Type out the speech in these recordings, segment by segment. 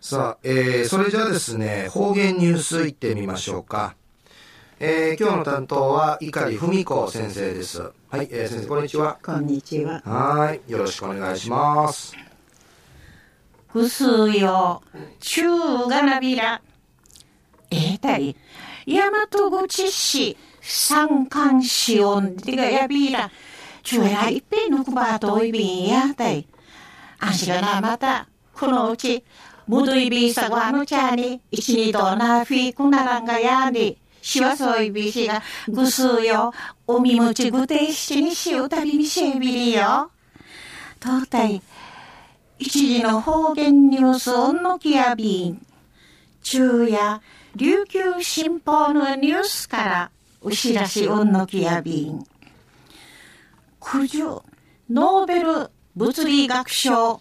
さあ、えー、それじゃあですね、方言ニュースいってみましょうか。えー、今日の担当は碇文子先生です。はい、えー、先生こんにちは。こんにちは。はい、よろしくお願いします。ぐすよ、中がなびら。えー、たい、大和口市、三冠市音でがやびら。中やいっぺんのくばといびんやたい。あんしがなまた、このうち、むどいびさごあのちゃに、一二度なフィークならんがやで、しわそいびしが、ぐすうよ、おみむちぐてしにしうたびみせびりよ。とうたい、一時の方言ニュースオンのきやびん。昼夜、琉球新報のニュースから、うしらしうんのきやびん。九十、ノーベル物理学賞、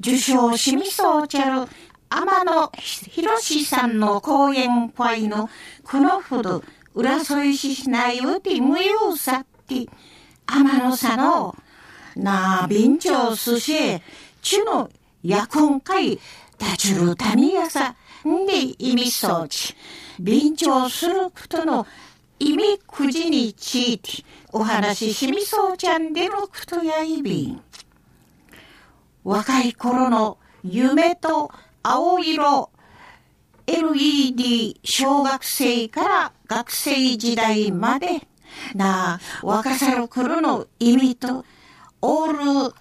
受賞しみそうちゃる天野博士さんの講演会のこのほど浦添市内をて無用さって天野さんのなあ便長すしちのやくんかいたちるたみやさんで意味装置便長することの意味くじについてお話ししみそうちゃんでのことやいびん。若い頃の夢と青色。LED 小学生から学生時代まで。な若さの頃の意味と。オール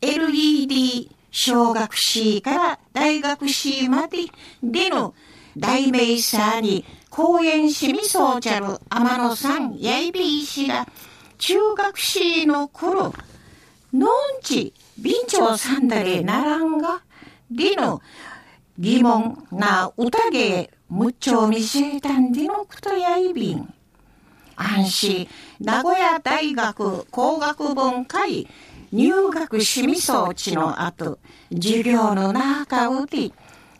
LED 小学士から大学士まで。での大名さに公園しみそうちゃる天野さんやいびいしが中学士の頃のんち備長さんだれならんがでの疑問な宴むっちょ見せたんでのことやいびん。安心名古屋大学工学文会入学しみ装置の後、授業の中うて、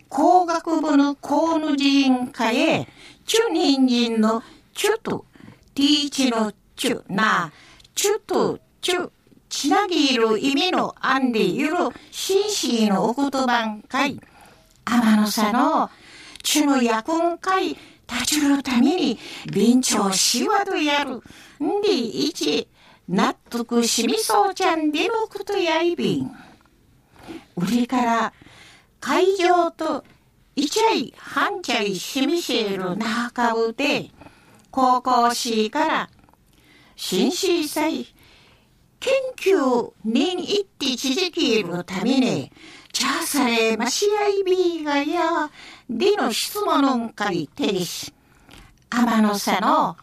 工学部の公務人会へ、チュ人参のチュと、ティーチのチュな、チュとチュ、ちなぎいる意味のあんでゆる、紳士のお言葉んかい。天野さの、ちのやくんかい、立ちるために、臨調しわとやる。んで、いち、納得しみそうちゃんでのことやいびん。売りから、会場と、いちゃい、はんちゃいしみせる中うで、高校しから、新市祭、研究年一って続けるために、チャーサレマシアイビーがや、での質問かりてりし、天野さの、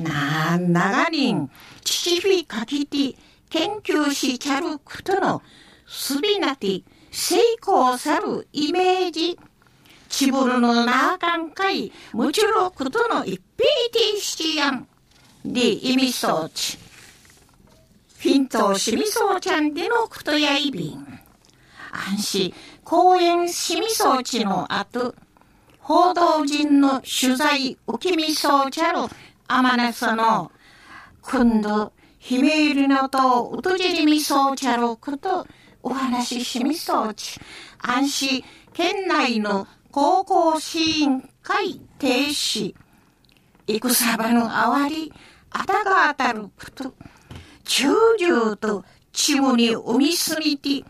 な、長人、父フかきて、研究しちゃることの、すびなて、成功さるイメージ、ちぶるのなあかんかい、むちろことの一平定しやん。で、意味装置。フィントしみそうちゃんでのことやいびん。安心、公園しみそうちの後、報道陣の取材受けみそうちゃる、あまねその、今度、ひめゆりのとうとじりみそうちゃること、お話ししみそうち、安心、県内の高校支援会停止、戦場のあわり、あたが当たること、中流とチムに生みすみて、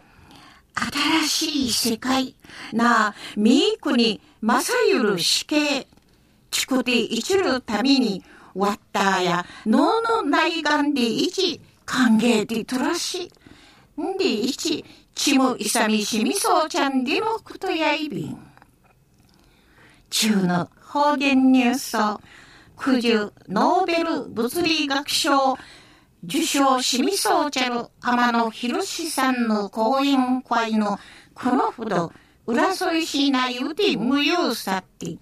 新しい世界。なみーくにまさゆる死刑、ちくていちるために、わったや脳の内眼でいち歓迎でとらし、んでいち、ちむいさみしみそうちゃんでもくとやいびん。中の方言ニュースを、九十ノーベル物理学賞。受賞しみそうちゃる天野博さんの講演会のこのほど浦添市内で無用さって、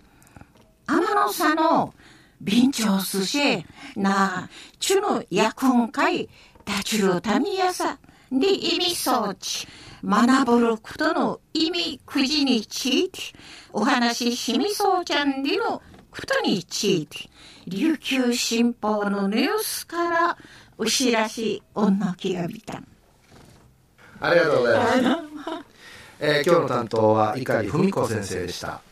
天野さんの便長すし、なあ、ちゅの役んかい、たちるたみやさ、で意味装置、学ぶることの意味くじについて、お話ししみそうちゃんでのことについて、琉球新報のニュースから牛らしい女気がびたありがとうございますえー今日の担当は碇文子先生でした。